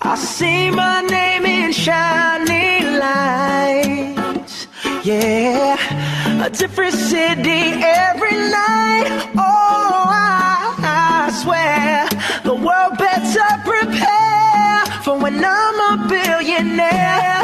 I see my name in shining lights. Yeah, a different city every night. Oh, I, I swear the world better prepare for when I'm a billionaire.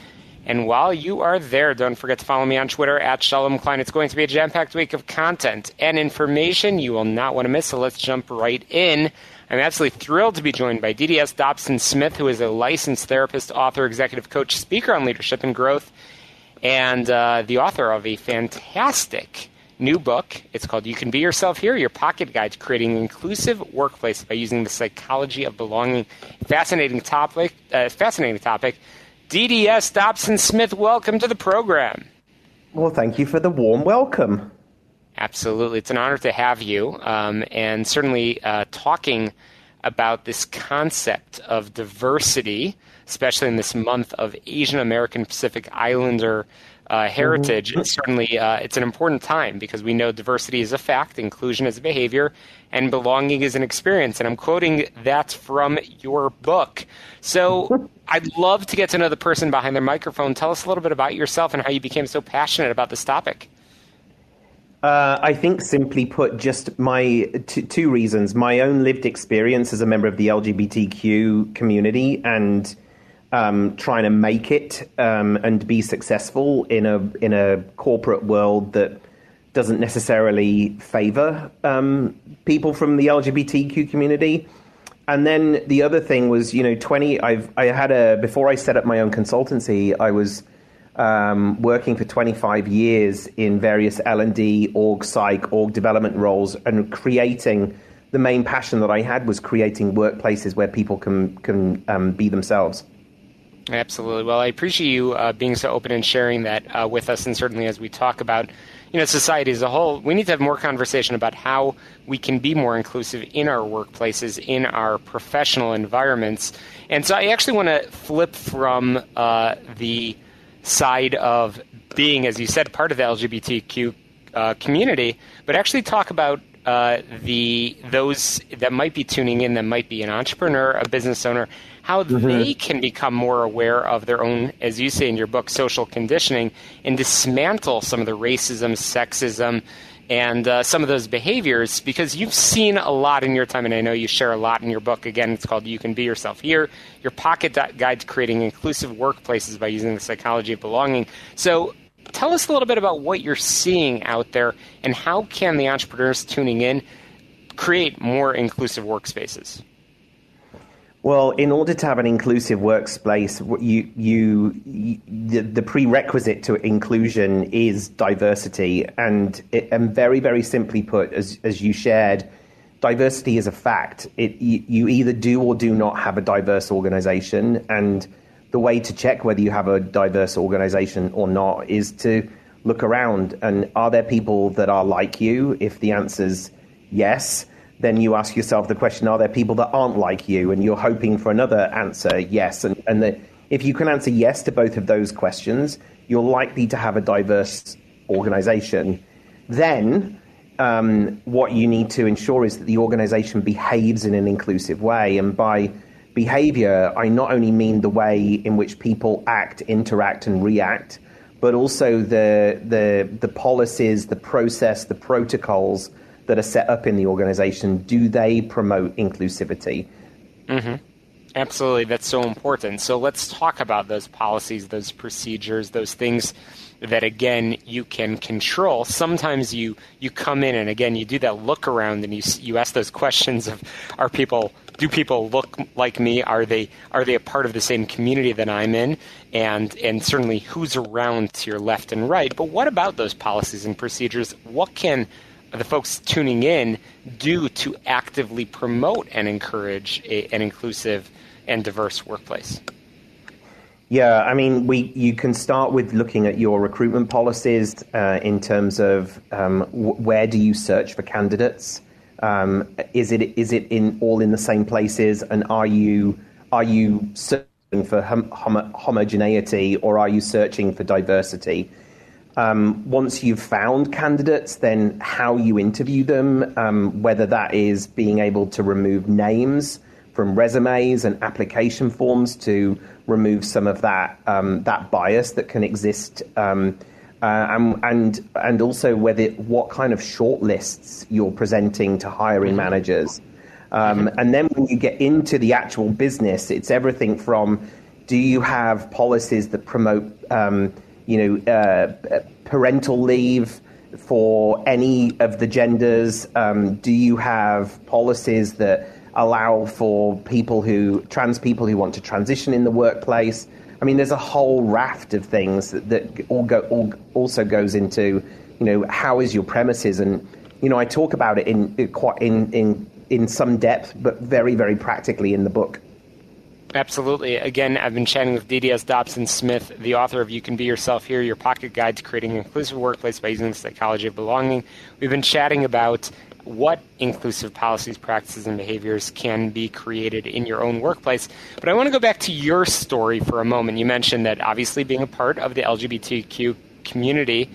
And while you are there, don't forget to follow me on Twitter at Shalom Klein. It's going to be a jam packed week of content and information you will not want to miss. So let's jump right in. I'm absolutely thrilled to be joined by DDS Dobson Smith, who is a licensed therapist, author, executive coach, speaker on leadership and growth, and uh, the author of a fantastic new book. It's called You Can Be Yourself Here Your Pocket Guide to Creating an Inclusive Workplace by Using the Psychology of Belonging. Fascinating topic. Uh, fascinating topic. DDS Dobson Smith, welcome to the program. Well, thank you for the warm welcome. Absolutely. It's an honor to have you. Um, and certainly uh, talking about this concept of diversity, especially in this month of Asian American Pacific Islander uh, heritage. Mm-hmm. Certainly, uh, it's an important time because we know diversity is a fact, inclusion is a behavior, and belonging is an experience. And I'm quoting that from your book. So I'd love to get to know the person behind the microphone. Tell us a little bit about yourself and how you became so passionate about this topic. Uh, I think, simply put, just my t- two reasons: my own lived experience as a member of the LGBTQ community, and um, trying to make it um, and be successful in a in a corporate world that doesn't necessarily favor um, people from the LGBTQ community. And then the other thing was, you know, twenty. I've I had a before I set up my own consultancy. I was um, working for 25 years in various L&D, org psych, org development roles, and creating. The main passion that I had was creating workplaces where people can can um, be themselves. Absolutely. Well, I appreciate you uh, being so open and sharing that uh, with us, and certainly as we talk about, you know, society as a whole, we need to have more conversation about how we can be more inclusive in our workplaces, in our professional environments. And so, I actually want to flip from uh, the side of being, as you said, part of the LGBTQ uh, community, but actually talk about uh, the those that might be tuning in that might be an entrepreneur, a business owner, how mm-hmm. they can become more aware of their own, as you say in your book, social conditioning, and dismantle some of the racism, sexism, and uh, some of those behaviors because you've seen a lot in your time, and I know you share a lot in your book. Again, it's called You Can Be Yourself Here Your Pocket Guide to Creating Inclusive Workplaces by Using the Psychology of Belonging. So, tell us a little bit about what you're seeing out there and how can the entrepreneurs tuning in create more inclusive workspaces? Well, in order to have an inclusive workspace, you, you, you the, the, prerequisite to inclusion is diversity, and it, and very very simply put, as as you shared, diversity is a fact. It you, you either do or do not have a diverse organization, and the way to check whether you have a diverse organization or not is to look around and are there people that are like you? If the answer's yes then you ask yourself the question are there people that aren't like you? And you're hoping for another answer, yes. And, and the, if you can answer yes to both of those questions, you're likely to have a diverse organization. Then, um, what you need to ensure is that the organization behaves in an inclusive way. And by behavior, I not only mean the way in which people act, interact, and react, but also the, the, the policies, the process, the protocols that are set up in the organization, do they promote inclusivity? Mm-hmm. Absolutely, that's so important. So let's talk about those policies, those procedures, those things that again you can control. Sometimes you you come in and again you do that look around and you you ask those questions of are people do people look like me? Are they are they a part of the same community that I'm in? And and certainly who's around to your left and right. But what about those policies and procedures? What can the folks tuning in do to actively promote and encourage a, an inclusive and diverse workplace? Yeah, I mean, we you can start with looking at your recruitment policies uh, in terms of um, w- where do you search for candidates. Um, is it is it in all in the same places, and are you are you searching for hom- hom- homogeneity or are you searching for diversity? Um, once you've found candidates, then how you interview them, um, whether that is being able to remove names from resumes and application forms to remove some of that um, that bias that can exist, um, uh, and, and and also whether what kind of shortlists you're presenting to hiring mm-hmm. managers, um, mm-hmm. and then when you get into the actual business, it's everything from do you have policies that promote um, you know uh, parental leave for any of the genders? Um, do you have policies that allow for people who trans people who want to transition in the workplace. I mean, there's a whole raft of things that, that all go all, also goes into, you know, how is your premises, and you know, I talk about it in quite in in in some depth, but very very practically in the book. Absolutely. Again, I've been chatting with DDS Dobson Smith, the author of You Can Be Yourself Here, Your Pocket Guide to Creating an Inclusive Workplace by Using the Psychology of Belonging. We've been chatting about what inclusive policies, practices, and behaviors can be created in your own workplace. But I want to go back to your story for a moment. You mentioned that obviously being a part of the LGBTQ community,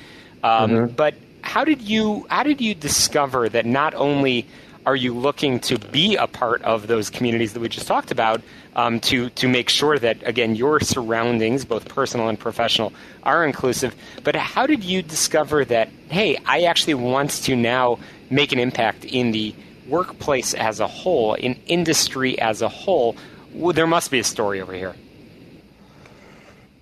um, mm-hmm. but how did you how did you discover that not only are you looking to be a part of those communities that we just talked about um, to to make sure that again your surroundings, both personal and professional, are inclusive? But how did you discover that hey, I actually want to now make an impact in the workplace as a whole, in industry as a whole, well, there must be a story over here.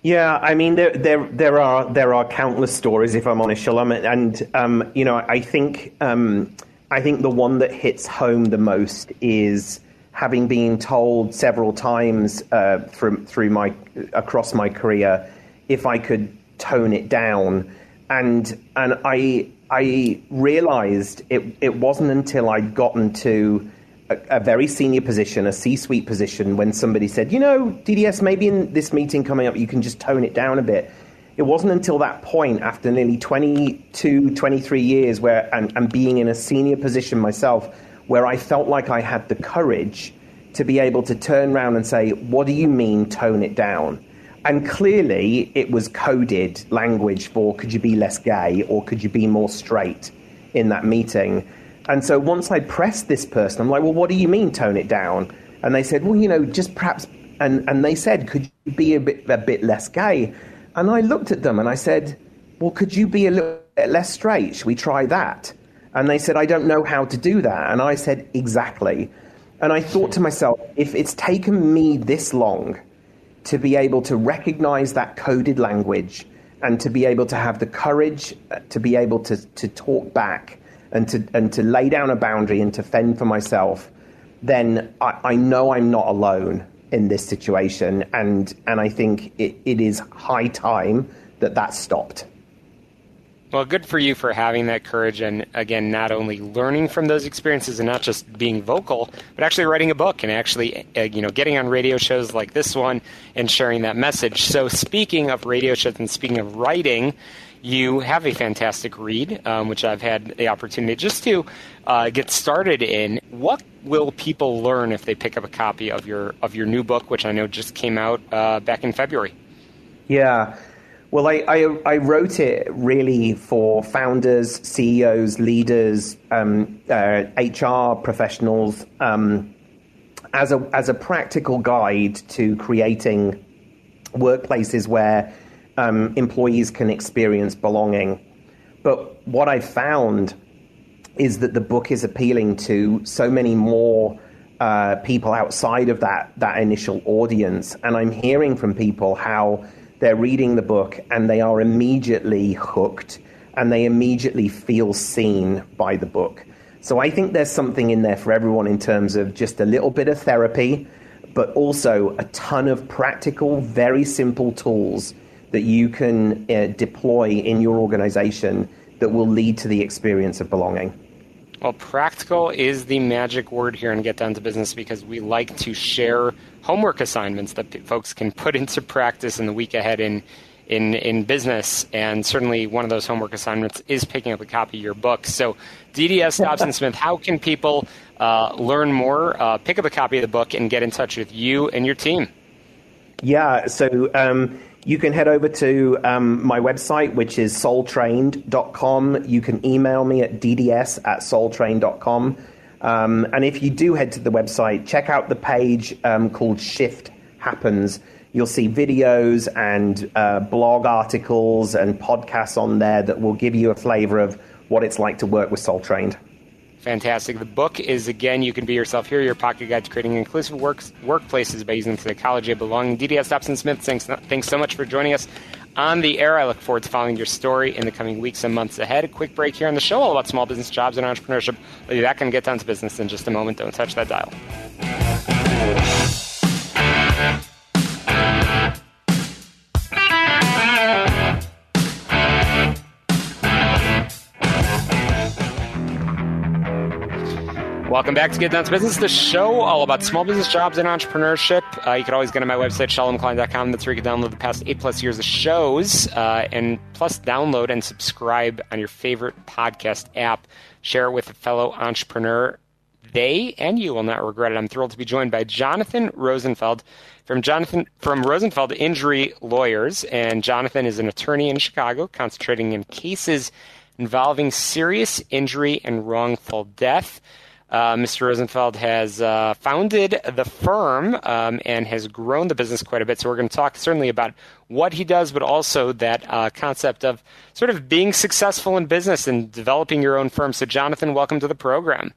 Yeah, I mean there there there are there are countless stories if I'm honest, Shalom, and um, you know I think um, I think the one that hits home the most is having been told several times uh, from through my across my career if I could tone it down, and and I I realized it, it wasn't until I'd gotten to a, a very senior position, a C suite position, when somebody said, you know, DDS, maybe in this meeting coming up, you can just tone it down a bit. It wasn't until that point, after nearly 22, 23 years, where and, and being in a senior position myself, where I felt like I had the courage to be able to turn around and say, What do you mean, tone it down? And clearly, it was coded language for could you be less gay or could you be more straight in that meeting. And so once I pressed this person, I'm like, well, what do you mean tone it down? And they said, well, you know, just perhaps. And, and they said, could you be a bit, a bit less gay? And I looked at them and I said, well, could you be a little bit less straight? Should we try that? And they said, I don't know how to do that. And I said, exactly. And I thought to myself, if it's taken me this long to be able to recognize that coded language and to be able to have the courage uh, to be able to, to talk back and to, and to lay down a boundary and to fend for myself, then I, I know I'm not alone in this situation. And, and I think it, it is high time that that stopped. Well, good for you for having that courage and, again, not only learning from those experiences and not just being vocal, but actually writing a book and actually, uh, you know, getting on radio shows like this one and sharing that message. So, speaking of radio shows and speaking of writing, you have a fantastic read, um, which I've had the opportunity just to uh, get started in. What will people learn if they pick up a copy of your of your new book, which I know just came out uh, back in February? Yeah. Well, I, I, I, wrote it really for founders, CEOs, leaders, um, uh, HR professionals um, as, a, as a practical guide to creating workplaces where um, employees can experience belonging. But what I found is that the book is appealing to so many more uh, people outside of that that initial audience, and I'm hearing from people how they're reading the book and they are immediately hooked and they immediately feel seen by the book. So I think there's something in there for everyone in terms of just a little bit of therapy, but also a ton of practical, very simple tools that you can uh, deploy in your organization that will lead to the experience of belonging. Well, practical is the magic word here in Get Down to Business because we like to share homework assignments that p- folks can put into practice in the week ahead in in in business. And certainly, one of those homework assignments is picking up a copy of your book. So, DDS Dobson Smith, how can people uh, learn more, uh, pick up a copy of the book, and get in touch with you and your team? Yeah, so um, you can head over to um, my website, which is soultrained.com. You can email me at dds at soultrained.com. Um, and if you do head to the website, check out the page um, called Shift Happens. You'll see videos and uh, blog articles and podcasts on there that will give you a flavor of what it's like to work with Soul Trained. Fantastic. The book is, again, You Can Be Yourself Here, your pocket guide to creating inclusive works, workplaces by using the psychology of belonging. DDS Dobson Smith, thanks, thanks so much for joining us on the air. I look forward to following your story in the coming weeks and months ahead. A quick break here on the show, all about small business jobs and entrepreneurship. We'll be back and get down to business in just a moment. Don't touch that dial. Welcome back to Get Down to Business, the show all about small business jobs and entrepreneurship. Uh, you can always go to my website, shalomklein.com. That's where you can download the past eight plus years of shows, uh, and plus download and subscribe on your favorite podcast app. Share it with a fellow entrepreneur. They and you will not regret it. I'm thrilled to be joined by Jonathan Rosenfeld from Jonathan from Rosenfeld Injury Lawyers, and Jonathan is an attorney in Chicago, concentrating in cases involving serious injury and wrongful death. Uh, Mr. Rosenfeld has uh, founded the firm um, and has grown the business quite a bit. So we're going to talk certainly about what he does, but also that uh, concept of sort of being successful in business and developing your own firm. So, Jonathan, welcome to the program.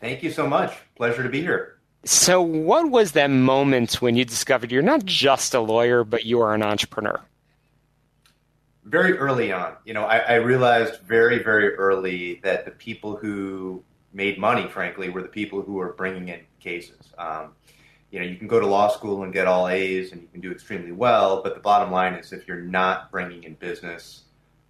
Thank you so much. Pleasure to be here. So, what was that moment when you discovered you're not just a lawyer, but you are an entrepreneur? Very early on, you know, I, I realized very, very early that the people who made money, frankly, were the people who were bringing in cases. Um, you know, you can go to law school and get all A's and you can do extremely well, but the bottom line is if you're not bringing in business,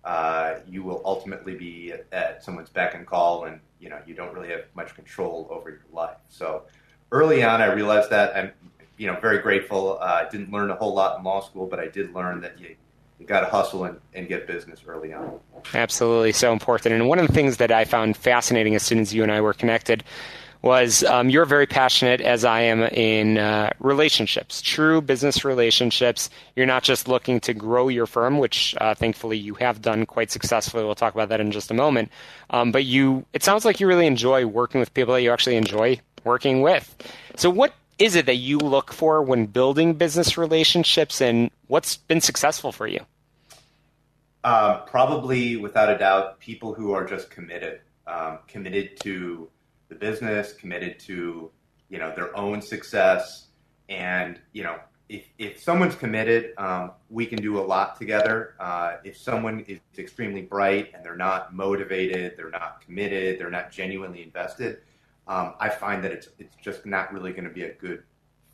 uh, you will ultimately be at, at, someone's beck and call, and you know you don't really have much control over your life. So early on, I realized that. I'm you know very grateful. I uh, didn't learn a whole lot in law school, but I did learn that you got to hustle and, and get business early on. Absolutely, so important. And one of the things that I found fascinating as soon as you and I were connected was um, you're very passionate, as I am, in uh, relationships, true business relationships. You're not just looking to grow your firm, which uh, thankfully you have done quite successfully. We'll talk about that in just a moment. Um, but you, it sounds like you really enjoy working with people that you actually enjoy working with. So, what is it that you look for when building business relationships, and what's been successful for you? Uh, probably, without a doubt, people who are just committed, um, committed to the business, committed to you know their own success, and you know if if someone's committed, um, we can do a lot together. Uh, if someone is extremely bright and they're not motivated, they're not committed, they're not genuinely invested, um, I find that it's it's just not really going to be a good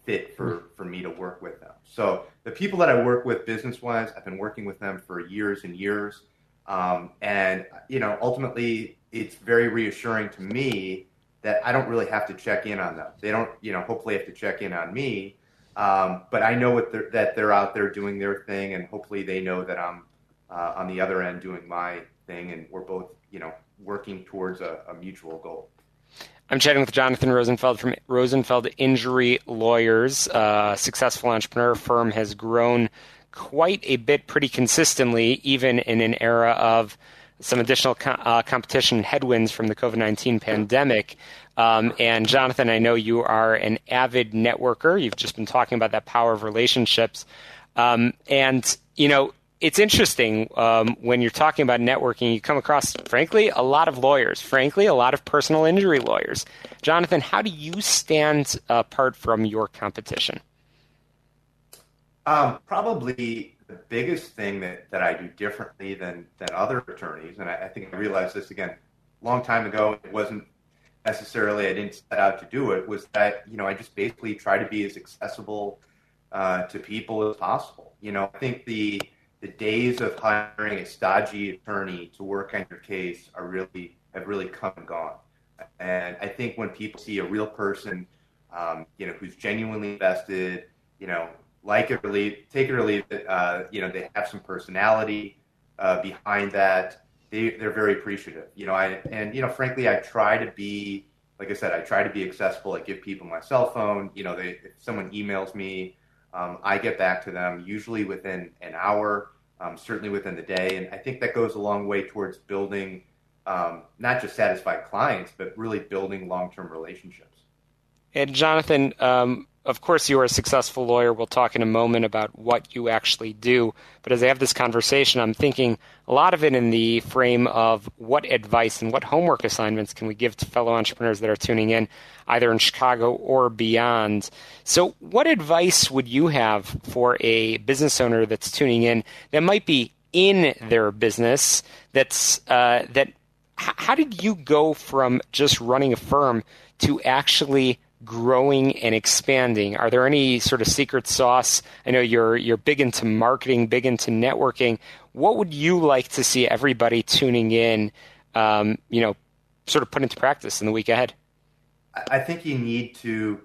fit for, for me to work with them. So the people that I work with business wise, I've been working with them for years and years. Um, and, you know, ultimately it's very reassuring to me that I don't really have to check in on them. They don't, you know, hopefully have to check in on me. Um, but I know they're, that they're out there doing their thing, and hopefully they know that I'm uh, on the other end doing my thing, and we're both, you know, working towards a, a mutual goal. I'm chatting with Jonathan Rosenfeld from Rosenfeld Injury Lawyers. Uh, successful entrepreneur firm has grown quite a bit pretty consistently, even in an era of some additional co- uh, competition headwinds from the COVID 19 pandemic. Um, and Jonathan, I know you are an avid networker. You've just been talking about that power of relationships. Um, and, you know, it's interesting um, when you're talking about networking. You come across, frankly, a lot of lawyers. Frankly, a lot of personal injury lawyers. Jonathan, how do you stand apart from your competition? Um, probably the biggest thing that, that I do differently than, than other attorneys, and I, I think I realized this again a long time ago, it wasn't necessarily I didn't set out to do it, was that, you know, I just basically try to be as accessible uh, to people as possible. You know, I think the the days of hiring a stodgy attorney to work on your case are really have really come and gone. And I think when people see a real person, um, you know, who's genuinely invested, you know, like it or leave, take it or leave it, uh, you know, they have some personality uh, behind that. They they're very appreciative. You know, I and you know, frankly, I try to be like I said, I try to be accessible. I give people my cell phone. You know, they if someone emails me um, I get back to them usually within an hour, um, certainly within the day. And I think that goes a long way towards building um, not just satisfied clients, but really building long term relationships. And Jonathan, um, of course, you are a successful lawyer. We'll talk in a moment about what you actually do. But as I have this conversation, I'm thinking a lot of it in the frame of what advice and what homework assignments can we give to fellow entrepreneurs that are tuning in, either in Chicago or beyond. So, what advice would you have for a business owner that's tuning in that might be in their business that's uh, that how did you go from just running a firm to actually growing and expanding? Are there any sort of secret sauce? I know you're you're big into marketing, big into networking. What would you like to see everybody tuning in, um, you know, sort of put into practice in the week ahead? I think you need to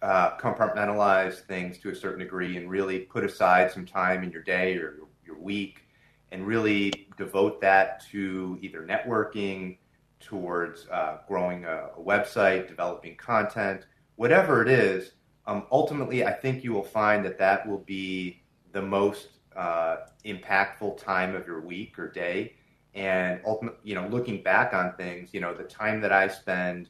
uh, compartmentalize things to a certain degree and really put aside some time in your day or your, your week and really devote that to either networking, towards uh, growing a, a, website, developing content, whatever it is, um, ultimately, I think you will find that that will be the most uh, impactful time of your week or day. And ultimately, you know, looking back on things, you know, the time that I spend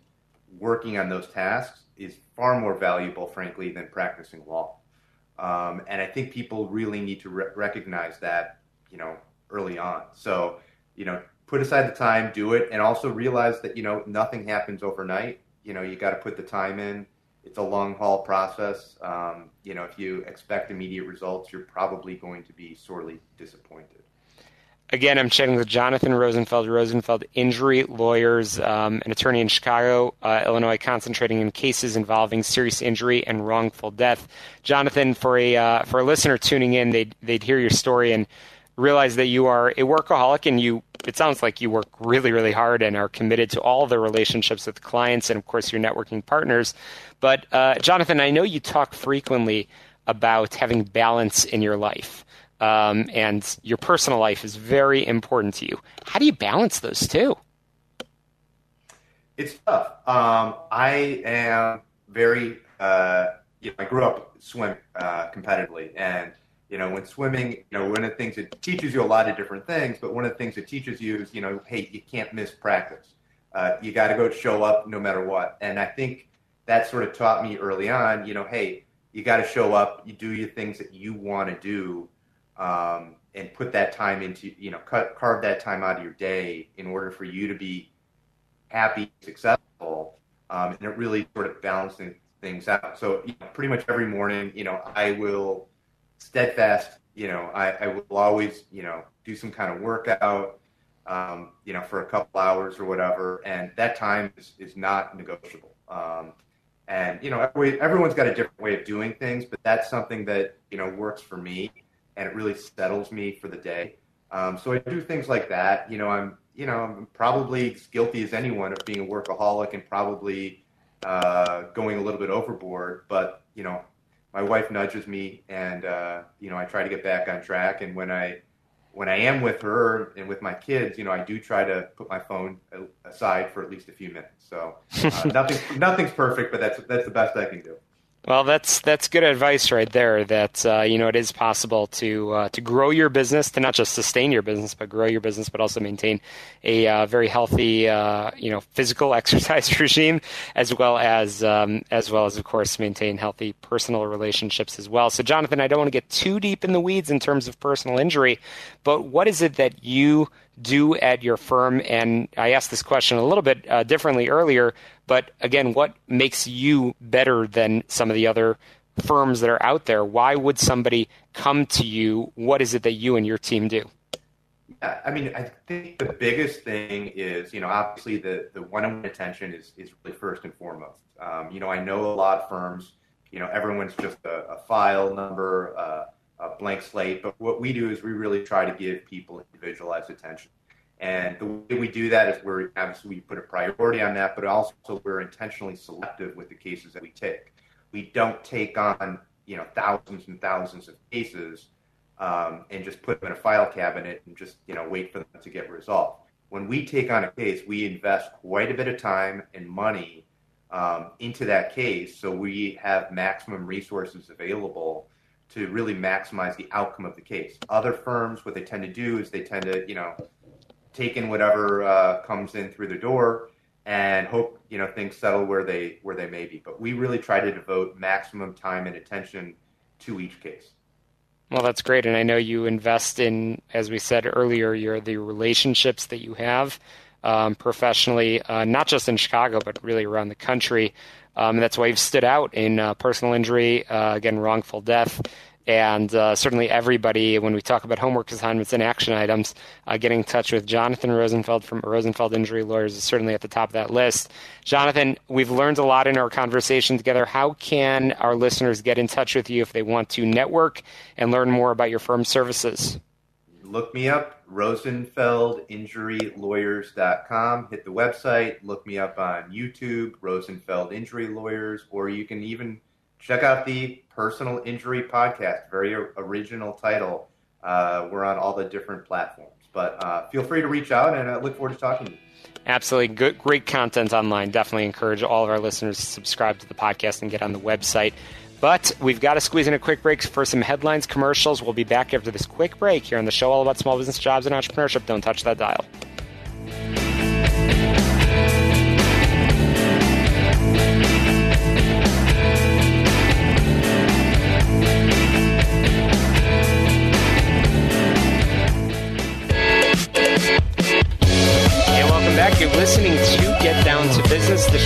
working on those tasks is far more valuable, frankly, than practicing law. Um, and I think people really need to re- recognize that, you know, early on. So, you know, put aside the time, do it, and also realize that you know nothing happens overnight. You know, you got to put the time in it's a long haul process. Um, you know, if you expect immediate results, you're probably going to be sorely disappointed. Again, I'm chatting with Jonathan Rosenfeld, Rosenfeld Injury Lawyers, um, an attorney in Chicago, uh, Illinois, concentrating in cases involving serious injury and wrongful death. Jonathan, for a uh, for a listener tuning in, they'd they'd hear your story and realize that you are a workaholic and you it sounds like you work really really hard and are committed to all the relationships with clients and of course your networking partners. But uh, jonathan i know you talk frequently about having balance in your life um, and your personal life is very important to you. How do you balance those two? It's tough. Um, i am very uh, you know, i grew up swimming uh, competitively and you know, when swimming, you know, one of the things it teaches you a lot of different things, but one of the things it teaches you is, you know, hey, you can't miss practice. Uh, you got to go show up no matter what. And I think that sort of taught me early on, you know, hey, you got to show up, you do your things that you want to do, um, and put that time into, you know, cut, carve that time out of your day in order for you to be happy, successful. Um, and it really sort of balancing things out. So you know, pretty much every morning, you know, I will steadfast. You know, I, I will always, you know, do some kind of workout, um, you know, for a couple hours or whatever, and that time is, is not negotiable. Um, and you know, every, everyone's got a different way of doing things, but that's something that you know works for me, and it really settles me for the day. Um, so I do things like that. You know, I'm you know I'm probably as guilty as anyone of being a workaholic and probably uh, going a little bit overboard. But you know, my wife nudges me, and uh, you know I try to get back on track. And when I when I am with her and with my kids, you know, I do try to put my phone aside for at least a few minutes. So uh, nothing nothing's perfect, but that's that's the best I can do. Well, that's that's good advice right there. That uh, you know it is possible to uh, to grow your business, to not just sustain your business, but grow your business, but also maintain a uh, very healthy uh, you know physical exercise regime, as well as um, as well as of course maintain healthy personal relationships as well. So, Jonathan, I don't want to get too deep in the weeds in terms of personal injury, but what is it that you do at your firm? And I asked this question a little bit uh, differently earlier but again, what makes you better than some of the other firms that are out there? Why would somebody come to you? What is it that you and your team do? I mean, I think the biggest thing is, you know, obviously the, the one-on-one attention is, is really first and foremost. Um, you know, I know a lot of firms, you know, everyone's just a, a file number, uh, a blank slate, but what we do is we really try to give people individualized attention. And the way we do that is we're obviously we put a priority on that, but also we're intentionally selective with the cases that we take. We don't take on you know thousands and thousands of cases um, and just put them in a file cabinet and just you know wait for them to get resolved. When we take on a case, we invest quite a bit of time and money um, into that case, so we have maximum resources available to really maximize the outcome of the case. Other firms, what they tend to do is they tend to you know take in whatever uh, comes in through the door and hope you know things settle where they where they may be. But we really try to devote maximum time and attention to each case. Well, that's great, and I know you invest in, as we said earlier, your the relationships that you have um, professionally, uh, not just in Chicago, but really around the country. Um, and that's why you've stood out in uh, personal injury, uh, again, wrongful death, and uh, certainly everybody, when we talk about homework assignments and action items, uh, getting in touch with Jonathan Rosenfeld from Rosenfeld Injury Lawyers is certainly at the top of that list. Jonathan, we've learned a lot in our conversation together. How can our listeners get in touch with you if they want to network and learn more about your firm's services? Look me up, rosenfeldinjurylawyers.com. Hit the website, look me up on YouTube, Rosenfeld Injury Lawyers, or you can even check out the Personal Injury Podcast. Very original title. Uh, we're on all the different platforms. But uh, feel free to reach out, and I look forward to talking to you. Absolutely. Good, great content online. Definitely encourage all of our listeners to subscribe to the podcast and get on the website. But we've got to squeeze in a quick break for some headlines, commercials. We'll be back after this quick break here on the show all about small business jobs and entrepreneurship. Don't touch that dial. Listening to Get Down to Business, the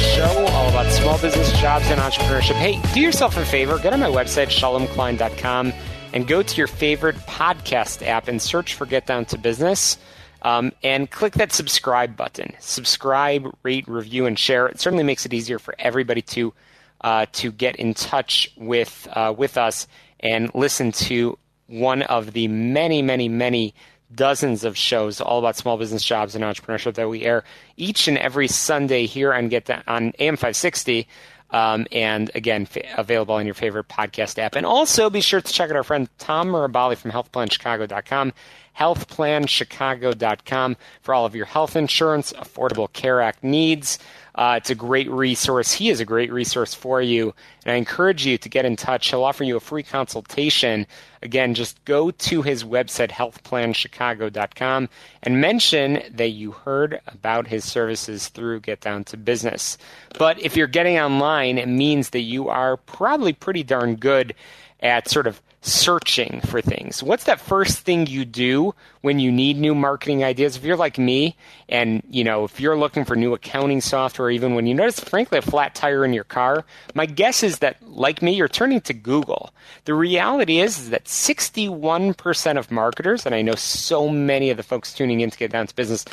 small business, jobs, and entrepreneurship. Hey, do yourself a favor, go to my website, shalomklein.com, and go to your favorite podcast app and search for Get Down to Business. Um, and click that subscribe button. Subscribe, rate, review, and share. It certainly makes it easier for everybody to uh, to get in touch with uh, with us and listen to one of the many, many, many dozens of shows all about small business jobs and entrepreneurship that we air each and every Sunday here on Get That, on AM 560. Um, and again, f- available on your favorite podcast app. And also be sure to check out our friend Tom Mirabali from healthplanchicago.com, healthplanchicago.com for all of your health insurance, Affordable Care Act needs. Uh, it's a great resource. He is a great resource for you. And I encourage you to get in touch. He'll offer you a free consultation. Again, just go to his website, healthplanchicago.com, and mention that you heard about his services through Get Down to Business. But if you're getting online, it means that you are probably pretty darn good at sort of searching for things. What's that first thing you do when you need new marketing ideas? If you're like me and, you know, if you're looking for new accounting software, even when you notice, frankly, a flat tire in your car, my guess is that, like me, you're turning to Google. The reality is, is that 61% of marketers, and I know so many of the folks tuning in to get down to business,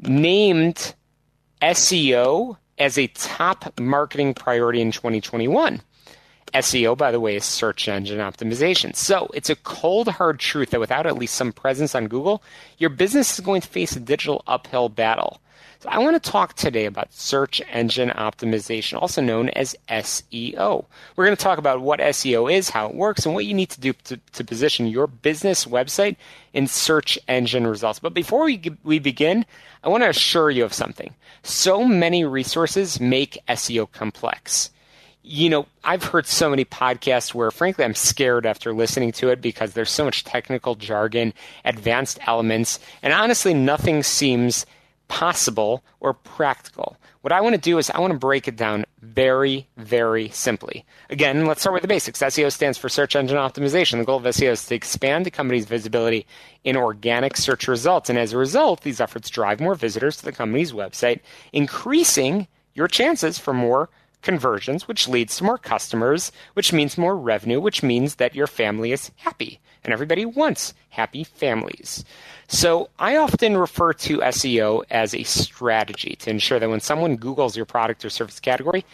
named SEO as a top marketing priority in 2021. SEO, by the way, is search engine optimization. So it's a cold, hard truth that without at least some presence on Google, your business is going to face a digital uphill battle. So I want to talk today about search engine optimization, also known as SEO. We're going to talk about what SEO is, how it works, and what you need to do to, to position your business website in search engine results. But before we, we begin, I want to assure you of something. So many resources make SEO complex you know, I've heard so many podcasts where, frankly, I'm scared after listening to it because there's so much technical jargon, advanced elements, and honestly, nothing seems possible or practical. What I want to do is I want to break it down very, very simply. Again, let's start with the basics. SEO stands for search engine optimization. The goal of SEO is to expand the company's visibility in organic search results. And as a result, these efforts drive more visitors to the company's website, increasing your chances for more conversions, which leads to more customers, which means more revenue, which means that your family is happy. And everybody wants happy families. So I often refer to SEO as a strategy to ensure that when someone Googles your product or service category,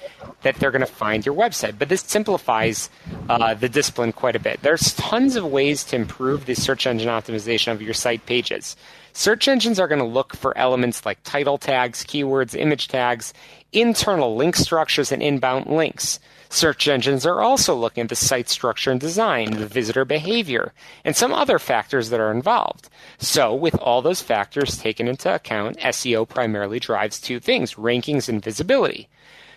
that they're going to find your website. But this simplifies uh, the discipline quite a bit. There's tons of ways to improve the search engine optimization of your site pages. Search engines are going to look for elements like title tags, keywords, image tags, internal link structures, and inbound links. Search engines are also looking at the site structure and design, the visitor behavior, and some other factors that are involved. So, with all those factors taken into account, SEO primarily drives two things rankings and visibility.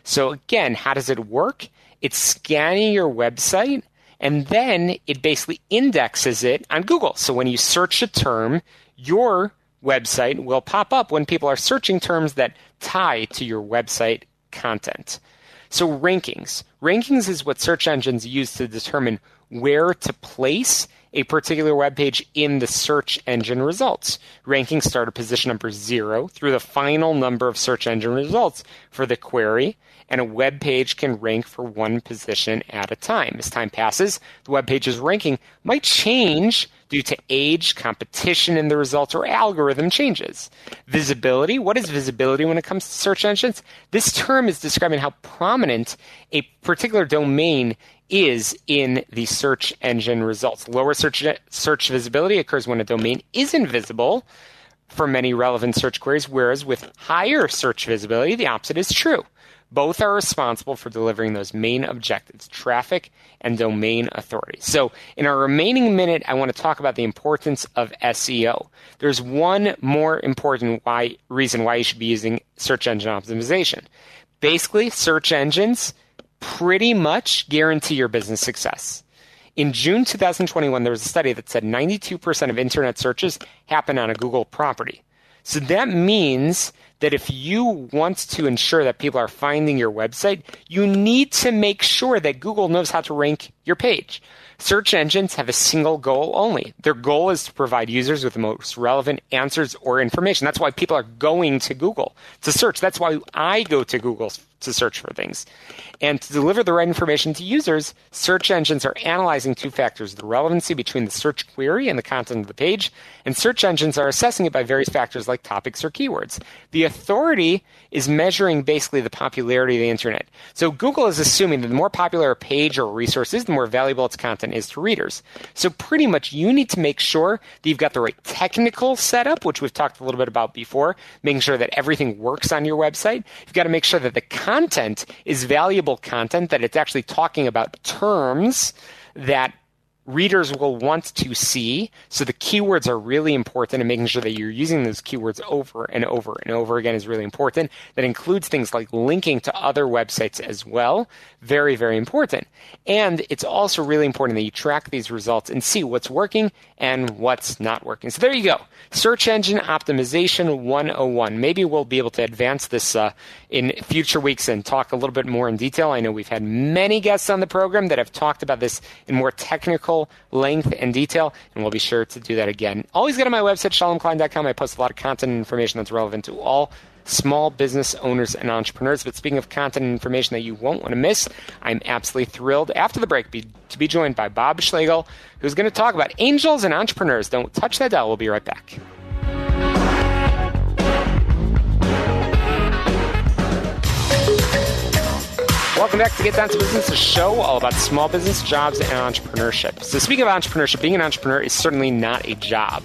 So, again, how does it work? It's scanning your website and then it basically indexes it on Google. So, when you search a term, your website will pop up when people are searching terms that tie to your website content. So, rankings. Rankings is what search engines use to determine where to place a particular web page in the search engine results. Rankings start at position number zero through the final number of search engine results for the query, and a web page can rank for one position at a time. As time passes, the web page's ranking might change due to age, competition in the results, or algorithm changes. Visibility. What is visibility when it comes to search engines? This term is describing how prominent a particular domain is in the search engine results. Lower search, search visibility occurs when a domain is invisible for many relevant search queries, whereas with higher search visibility, the opposite is true. Both are responsible for delivering those main objectives traffic and domain authority. So, in our remaining minute, I want to talk about the importance of SEO. There's one more important why, reason why you should be using search engine optimization. Basically, search engines pretty much guarantee your business success. In June 2021, there was a study that said 92% of internet searches happen on a Google property. So that means that if you want to ensure that people are finding your website, you need to make sure that Google knows how to rank your page. Search engines have a single goal only. Their goal is to provide users with the most relevant answers or information. That's why people are going to Google to search. That's why I go to Google to search for things. And to deliver the right information to users, search engines are analyzing two factors the relevancy between the search query and the content of the page, and search engines are assessing it by various factors like topics or keywords. The authority is measuring basically the popularity of the internet. So Google is assuming that the more popular a page or resource is, the more valuable its content is to readers. So pretty much you need to make sure that you've got the right technical setup, which we've talked a little bit about before, making sure that everything works on your website. You've got to make sure that the content is valuable content, that it's actually talking about terms that readers will want to see. So the keywords are really important and making sure that you're using those keywords over and over and over again is really important. That includes things like linking to other websites as well. Very, very important. And it's also really important that you track these results and see what's working and what's not working. So there you go. Search engine optimization 101. Maybe we'll be able to advance this uh, in future weeks and talk a little bit more in detail. I know we've had many guests on the program that have talked about this in more technical length and detail, and we'll be sure to do that again. Always go to my website, shalomklein.com. I post a lot of content and information that's relevant to all small business owners and entrepreneurs. But speaking of content and information that you won't want to miss, I'm absolutely thrilled after the break be, to be joined by Bob Schlegel, who's going to talk about angels and entrepreneurs. Don't touch that dial. We'll be right back. Welcome back to Get Down to Business, a show all about small business, jobs, and entrepreneurship. So, speaking of entrepreneurship, being an entrepreneur is certainly not a job,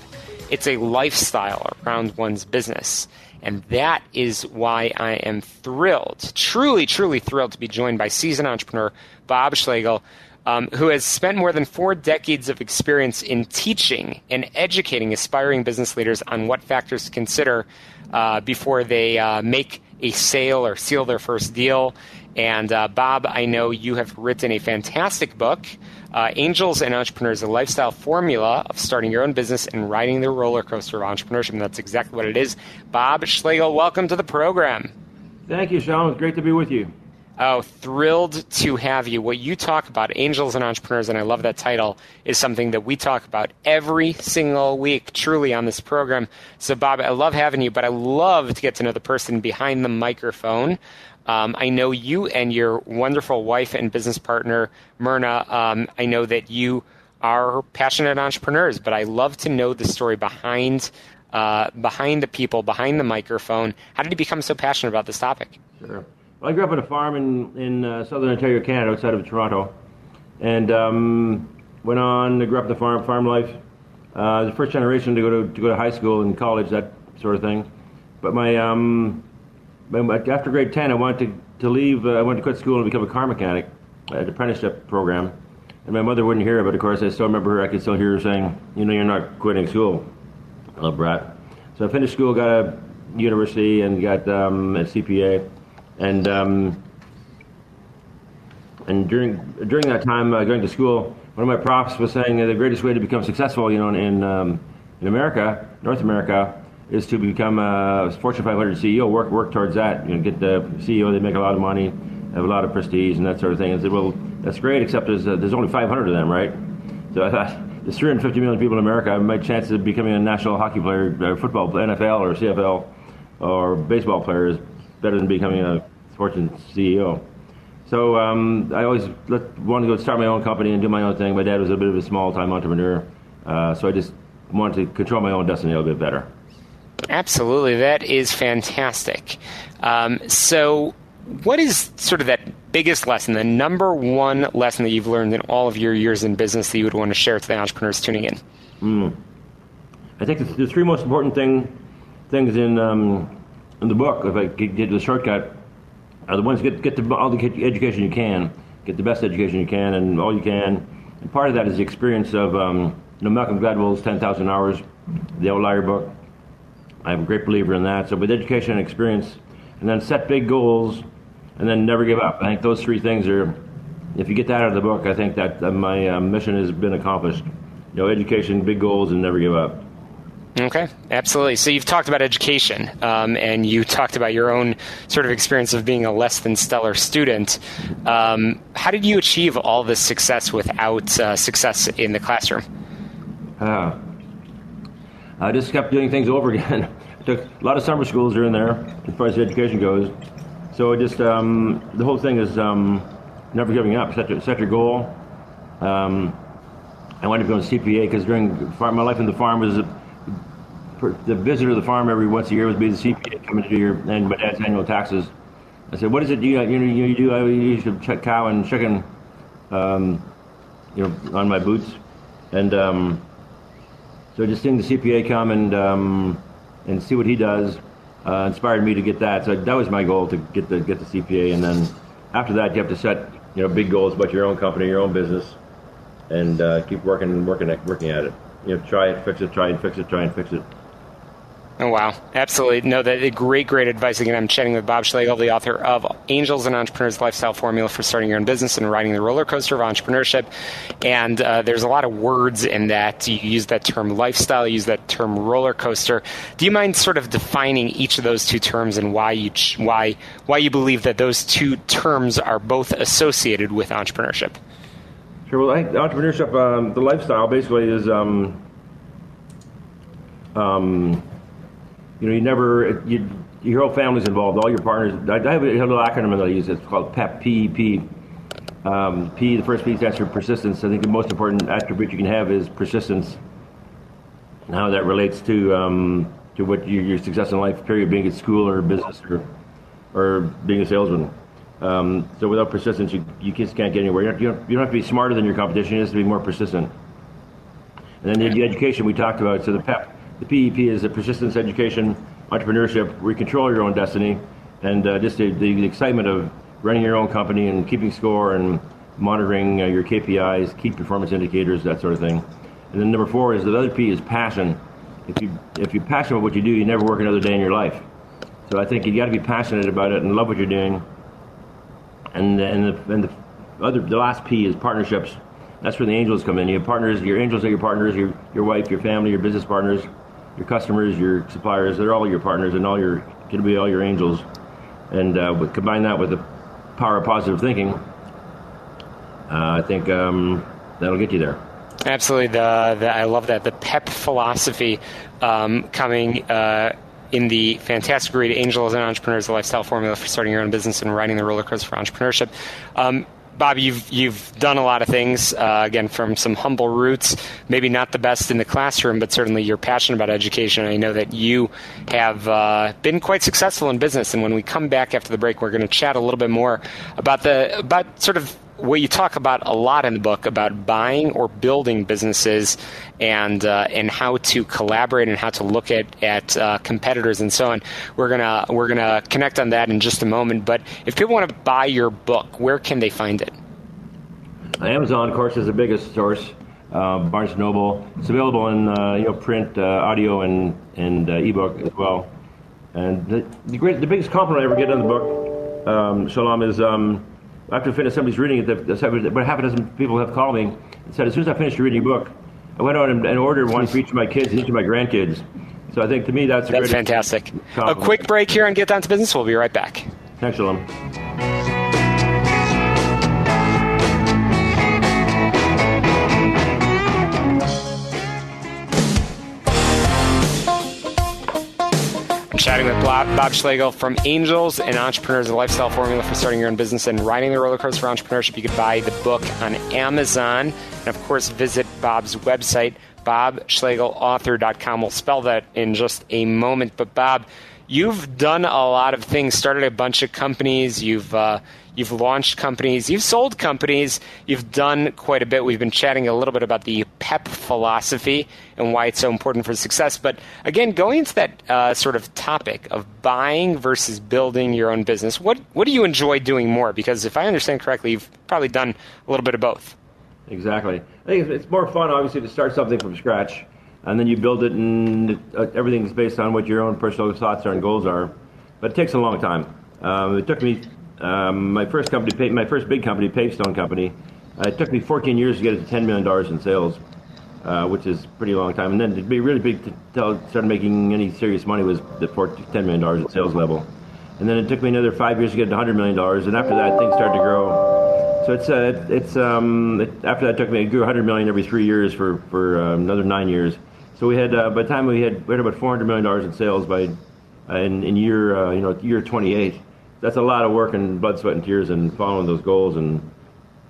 it's a lifestyle around one's business. And that is why I am thrilled, truly, truly thrilled to be joined by seasoned entrepreneur Bob Schlegel, um, who has spent more than four decades of experience in teaching and educating aspiring business leaders on what factors to consider uh, before they uh, make a sale or seal their first deal And uh, Bob, I know you have written a fantastic book, uh, Angels and Entrepreneurs, a lifestyle formula of starting your own business and riding the roller coaster of entrepreneurship. And that's exactly what it is. Bob Schlegel, welcome to the program. Thank you, Sean. It's great to be with you. Oh, thrilled to have you. What you talk about, Angels and Entrepreneurs, and I love that title, is something that we talk about every single week, truly, on this program. So, Bob, I love having you, but I love to get to know the person behind the microphone. Um, I know you and your wonderful wife and business partner, Myrna. Um, I know that you are passionate entrepreneurs, but I love to know the story behind uh, behind the people, behind the microphone. How did you become so passionate about this topic? Sure. Well, I grew up on a farm in, in uh, southern Ontario, Canada, outside of Toronto, and um, went on to grow up the farm farm life. Uh, the first generation to go to, to go to high school and college, that sort of thing. But my um, after grade ten, I wanted to, to leave. Uh, I wanted to quit school and become a car mechanic, an apprenticeship program. And my mother wouldn't hear it, but of course I still remember her. I could still hear her saying, "You know, you're not quitting school, little brat." So I finished school, got a university, and got um, a CPA and um, and during during that time uh, going to school, one of my profs was saying the greatest way to become successful, you know, in um, in America, North America, is to become a Fortune 500 CEO. Work work towards that. You know, get the CEO. They make a lot of money, have a lot of prestige, and that sort of thing. And said, well, that's great, except there's uh, there's only 500 of them, right? So I thought. There's 350 million people in America. My chance of becoming a national hockey player, or football, NFL, or CFL, or baseball player is better than becoming a Fortune CEO. So um, I always let, wanted to go start my own company and do my own thing. My dad was a bit of a small time entrepreneur, uh, so I just wanted to control my own destiny a little bit better. Absolutely, that is fantastic. Um, so, what is sort of that biggest lesson, the number one lesson that you've learned in all of your years in business that you would want to share to the entrepreneurs tuning in? Mm. I think the, three most important thing things in um, in the book, if I could get the shortcut, are the ones get get the, all the education you can, get the best education you can, and all you can. And part of that is the experience of um, you know, Malcolm Gladwell's 10,000 Hours, the Outlier book. I'm a great believer in that. So with education and experience, and then set big goals, and then never give up. I think those three things are. If you get that out of the book, I think that my uh, mission has been accomplished. You know, education, big goals, and never give up. Okay, absolutely. So you've talked about education, um, and you talked about your own sort of experience of being a less than stellar student. Um, how did you achieve all this success without uh, success in the classroom? Uh, I just kept doing things over again. Took a lot of summer schools are in there as far as education goes. So just um, the whole thing is um, never giving up. Set your, set your goal. Um, I wanted to go to CPA because during farm, my life in the farm was the visitor to the farm every once a year would be the CPA coming to do your and my dad's annual taxes. I said, "What is it you you, know, you do? I used to check cow and chicken, um, you know, on my boots, and um, so just seeing the CPA come and um, and see what he does uh, inspired me to get that. So that was my goal to get the get the CPA, and then after that, you have to set you know big goals about your own company, your own business, and uh, keep working working at, working at it. You know, try it, fix it, try and fix it, try and fix it. Oh, wow. Absolutely. No, that great, great advice. Again, I'm chatting with Bob Schlegel, the author of Angels and Entrepreneurs Lifestyle Formula for Starting Your Own Business and Riding the Roller Coaster of Entrepreneurship. And uh, there's a lot of words in that. You use that term lifestyle, you use that term roller coaster. Do you mind sort of defining each of those two terms and why you, why, why you believe that those two terms are both associated with entrepreneurship? Sure. Well, entrepreneurship, um, the lifestyle basically is. Um, um, you know, you never, you, your whole family's involved, all your partners. I, have a little acronym that I use. It's called PEP, P-E-P. Um, P, the first P stands for persistence. I think the most important attribute you can have is persistence. And how that relates to um, to what your, your success in life, period, being at school or business or or being a salesman. Um, so without persistence, you, you just can't get anywhere. You don't, you, don't, you don't have to be smarter than your competition. You just have to be more persistent. And then the, the education we talked about. So the PEP the PEP is a persistence education, entrepreneurship, where you control your own destiny, and uh, just the, the, excitement of running your own company and keeping score and monitoring uh, your KPIs, key performance indicators, that sort of thing. And then number four is the other P is passion. If you if you're passionate about what you do, you never work another day in your life. So I think you got to be passionate about it and love what you're doing. and and the, and the other the last P is partnerships. That's where the angels come in. You have partners. Your angels are your partners. Your your wife, your family, your business partners, your customers, your suppliers. They're all your partners, and all your going to be all your angels. And uh, with, combine that with the power of positive thinking, uh, I think um, that'll get you there. Absolutely, the, the I love that the PEP philosophy um, coming. Uh, in the fantastic read, Angels and Entrepreneurs: The Lifestyle Formula for Starting Your Own Business and Riding the Roller Coaster for Entrepreneurship. Um, Bob, you've you've done a lot of things. Uh, again, from some humble roots, maybe not the best in the classroom, but certainly you're passionate about education. I know that you have uh, been quite successful in business. And when we come back after the break, we're going to chat a little bit more about the about sort of what you talk about a lot in the book about buying or building businesses and uh, and how to collaborate and how to look at at uh, competitors and so on. We're gonna we're gonna connect on that in just a moment. But if people want to buy your book, where can they find it? Amazon, of course, is the biggest source. Uh, Barnes Noble. It's available in uh, you know print, uh, audio, and and uh, ebook as well. And the the, great, the biggest compliment I ever get in the book, um, Shalom, is. Um, after I finished, somebody's reading it, about half a dozen people have called me and said, as soon as I finished reading your book, I went out and, and ordered one for each of my kids and each of my grandkids. So I think to me that's that's fantastic. Compliment. A quick break here and Get Down to Business. We'll be right back. Thanks, chatting with Bob Schlegel from Angels and Entrepreneurs, a lifestyle formula for starting your own business and riding the roller coaster for entrepreneurship. You can buy the book on Amazon. And of course, visit Bob's website, bobschlegelauthor.com. We'll spell that in just a moment. But Bob, you've done a lot of things, started a bunch of companies, you've uh, You've launched companies, you've sold companies, you've done quite a bit. We've been chatting a little bit about the PEP philosophy and why it's so important for success. But again, going into that uh, sort of topic of buying versus building your own business, what, what do you enjoy doing more? Because if I understand correctly, you've probably done a little bit of both. Exactly. I think it's more fun, obviously, to start something from scratch and then you build it, and uh, everything's based on what your own personal thoughts are and goals are. But it takes a long time. Um, it took me um, my first company, my first big company, Pavestone Company, uh, it took me 14 years to get it to $10 million in sales, uh, which is pretty long time. And then to be really big to tell, start making any serious money was the $10 million in sales level. And then it took me another five years to get to $100 million. And after that, things started to grow. So it's, uh, it's um, it, after that, it took me, it grew 100 million every three years for, for uh, another nine years. So we had, uh, by the time we had, we had about $400 million in sales by, uh, in, in year, uh, you know, year 28 that's a lot of work and blood, sweat, and tears, and following those goals and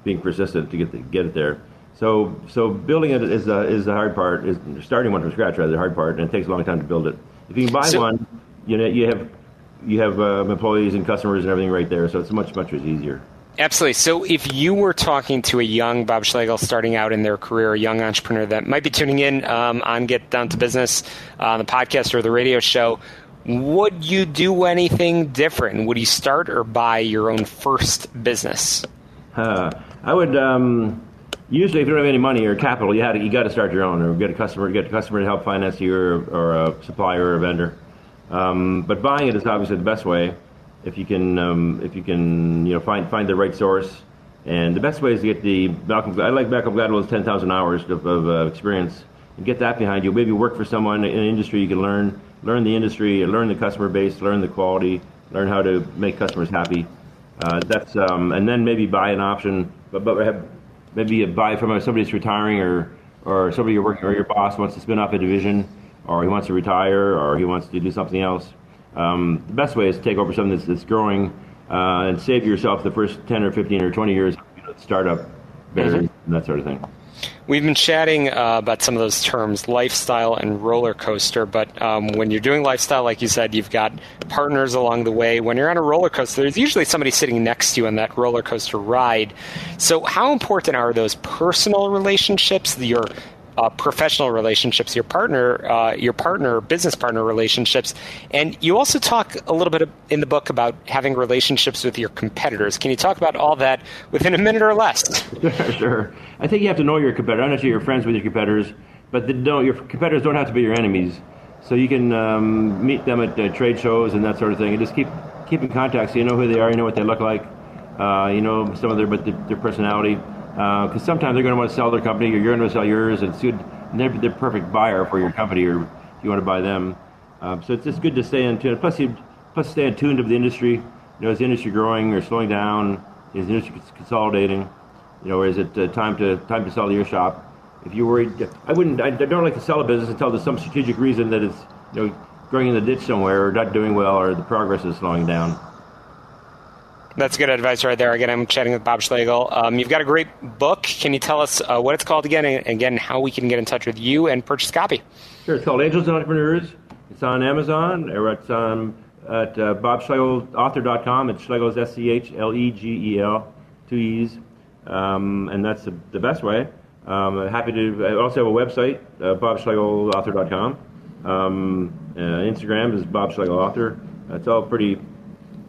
being persistent to get the, get it there. So so building it is the, is the hard part. Is starting one from scratch rather the hard part, and it takes a long time to build it. If you can buy so, one, you know you have you have uh, employees and customers and everything right there, so it's much much easier. Absolutely. So, if you were talking to a young Bob Schlegel starting out in their career, a young entrepreneur that might be tuning in um, on Get Down to Business on uh, the podcast or the radio show, would you do anything different? Would you start or buy your own first business? Uh, I would. Um, usually, if you don't have any money or capital, you had to, you got to start your own, or get a customer, get a customer to help finance you, or, or a supplier or a vendor. Um, but buying it is obviously the best way if you can um, if you can you know find find the right source. And the best way is to get the Malcolm. I like Malcolm Gladwell's 10,000 hours of, of uh, experience and get that behind you. Maybe work for someone in an industry you can learn learn the industry, learn the customer base, learn the quality, learn how to make customers happy. Uh, that's um, and then maybe buy an option, but but have, maybe buy from somebody that's retiring or or somebody you're working or your boss wants to spin off a division, or he wants to retire, or he wants to do something else. Um, the best way is to take over something that's, that's growing uh, and save yourself the first 10 or 15 or 20 years you know, startup better mm-hmm. and that sort of thing. We've been chatting uh, about some of those terms, lifestyle and roller coaster. But um, when you're doing lifestyle, like you said, you've got partners along the way. When you're on a roller coaster, there's usually somebody sitting next to you on that roller coaster ride. So, how important are those personal relationships, your uh, professional relationships, your partner, uh, your partner, business partner relationships, and you also talk a little bit in the book about having relationships with your competitors. Can you talk about all that within a minute or less? sure. I think you have to know your competitor. Not you're friends with your competitors, but your competitors don't have to be your enemies. So you can um, meet them at uh, trade shows and that sort of thing, and just keep keep in contact so you know who they are, you know what they look like, uh, you know, some of their but their personality. Because uh, sometimes they're going to want to sell their company, or you're going to sell yours, and it's. They're the perfect buyer for your company, or if you want to buy them. Um, so it's just good to stay in tune. Plus, you plus stay in tune to the industry. You know, is the industry growing or slowing down? Is the industry consolidating? You know, or is it uh, time to time to sell your shop? If you're worried, I wouldn't. I don't like to sell a business until there's some strategic reason that it's you know going in the ditch somewhere, or not doing well, or the progress is slowing down. That's good advice right there. Again, I'm chatting with Bob Schlegel. Um, you've got a great book. Can you tell us uh, what it's called again, and again how we can get in touch with you and purchase a copy? Sure. It's called Angels and Entrepreneurs. It's on Amazon, or it's on at uh, bobschlegelauthor.com. It's Schlegel S C H L E G E L, two E's, um, and that's the, the best way. Um, happy to. I also have a website, uh, bobschlegelauthor.com. Um, uh, Instagram is Bob Schlegel Author. It's all pretty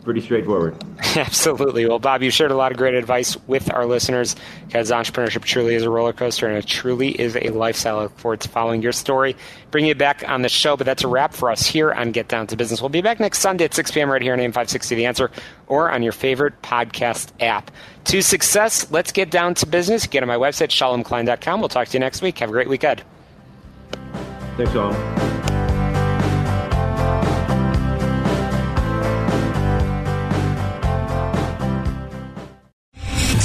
pretty straightforward. Absolutely. Well, Bob, you shared a lot of great advice with our listeners because entrepreneurship truly is a roller coaster and it truly is a lifestyle. I look forward to following your story, bringing you back on the show. But that's a wrap for us here on Get Down to Business. We'll be back next Sunday at 6 p.m. right here on AM 560 The Answer or on your favorite podcast app. To success, let's get down to business. Get on my website, shalomklein.com. We'll talk to you next week. Have a great week ahead. Thanks, all.